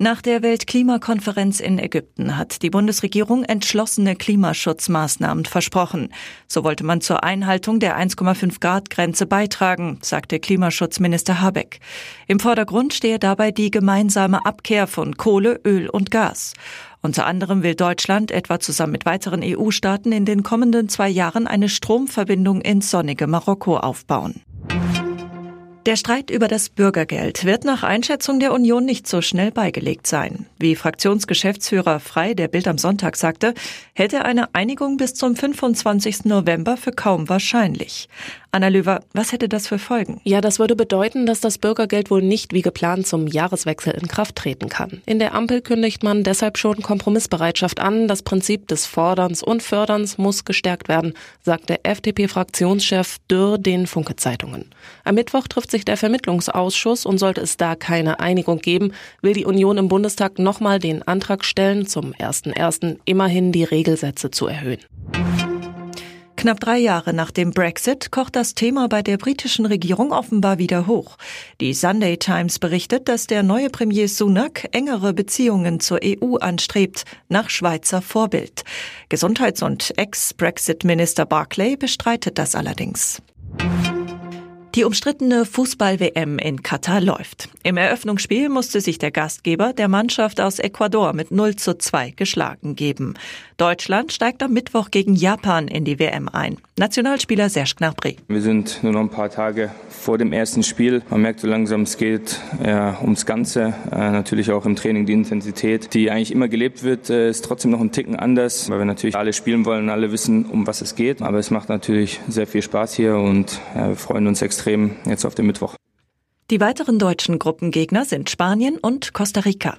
Nach der Weltklimakonferenz in Ägypten hat die Bundesregierung entschlossene Klimaschutzmaßnahmen versprochen. So wollte man zur Einhaltung der 1,5 Grad Grenze beitragen, sagte Klimaschutzminister Habeck. Im Vordergrund stehe dabei die gemeinsame Abkehr von Kohle, Öl und Gas. Unter anderem will Deutschland etwa zusammen mit weiteren EU-Staaten in den kommenden zwei Jahren eine Stromverbindung ins sonnige Marokko aufbauen. Der Streit über das Bürgergeld wird nach Einschätzung der Union nicht so schnell beigelegt sein. Wie Fraktionsgeschäftsführer Frei der Bild am Sonntag sagte, hätte eine Einigung bis zum 25. November für kaum wahrscheinlich. Anna Löwer, was hätte das für Folgen? Ja, das würde bedeuten, dass das Bürgergeld wohl nicht wie geplant zum Jahreswechsel in Kraft treten kann. In der Ampel kündigt man deshalb schon Kompromissbereitschaft an. Das Prinzip des Forderns und Förderns muss gestärkt werden, sagte FDP-Fraktionschef Dürr den Funke-Zeitungen. Am Mittwoch trifft sich der Vermittlungsausschuss und sollte es da keine Einigung geben, will die Union im Bundestag nochmal den Antrag stellen, zum 1.1. immerhin die Regelsätze zu erhöhen. Knapp drei Jahre nach dem Brexit kocht das Thema bei der britischen Regierung offenbar wieder hoch. Die Sunday Times berichtet, dass der neue Premier Sunak engere Beziehungen zur EU anstrebt, nach Schweizer Vorbild. Gesundheits- und Ex-Brexit-Minister Barclay bestreitet das allerdings. Die umstrittene Fußball-WM in Katar läuft. Im Eröffnungsspiel musste sich der Gastgeber der Mannschaft aus Ecuador mit 0 zu 2 geschlagen geben. Deutschland steigt am Mittwoch gegen Japan in die WM ein. Nationalspieler Serge Gnabry. Wir sind nur noch ein paar Tage vor dem ersten Spiel. Man merkt so langsam, es geht ja, ums Ganze. Äh, natürlich auch im Training die Intensität, die eigentlich immer gelebt wird, äh, ist trotzdem noch ein Ticken anders, weil wir natürlich alle spielen wollen, alle wissen, um was es geht. Aber es macht natürlich sehr viel Spaß hier und ja, wir freuen uns extrem jetzt auf den Mittwoch. Die weiteren deutschen Gruppengegner sind Spanien und Costa Rica.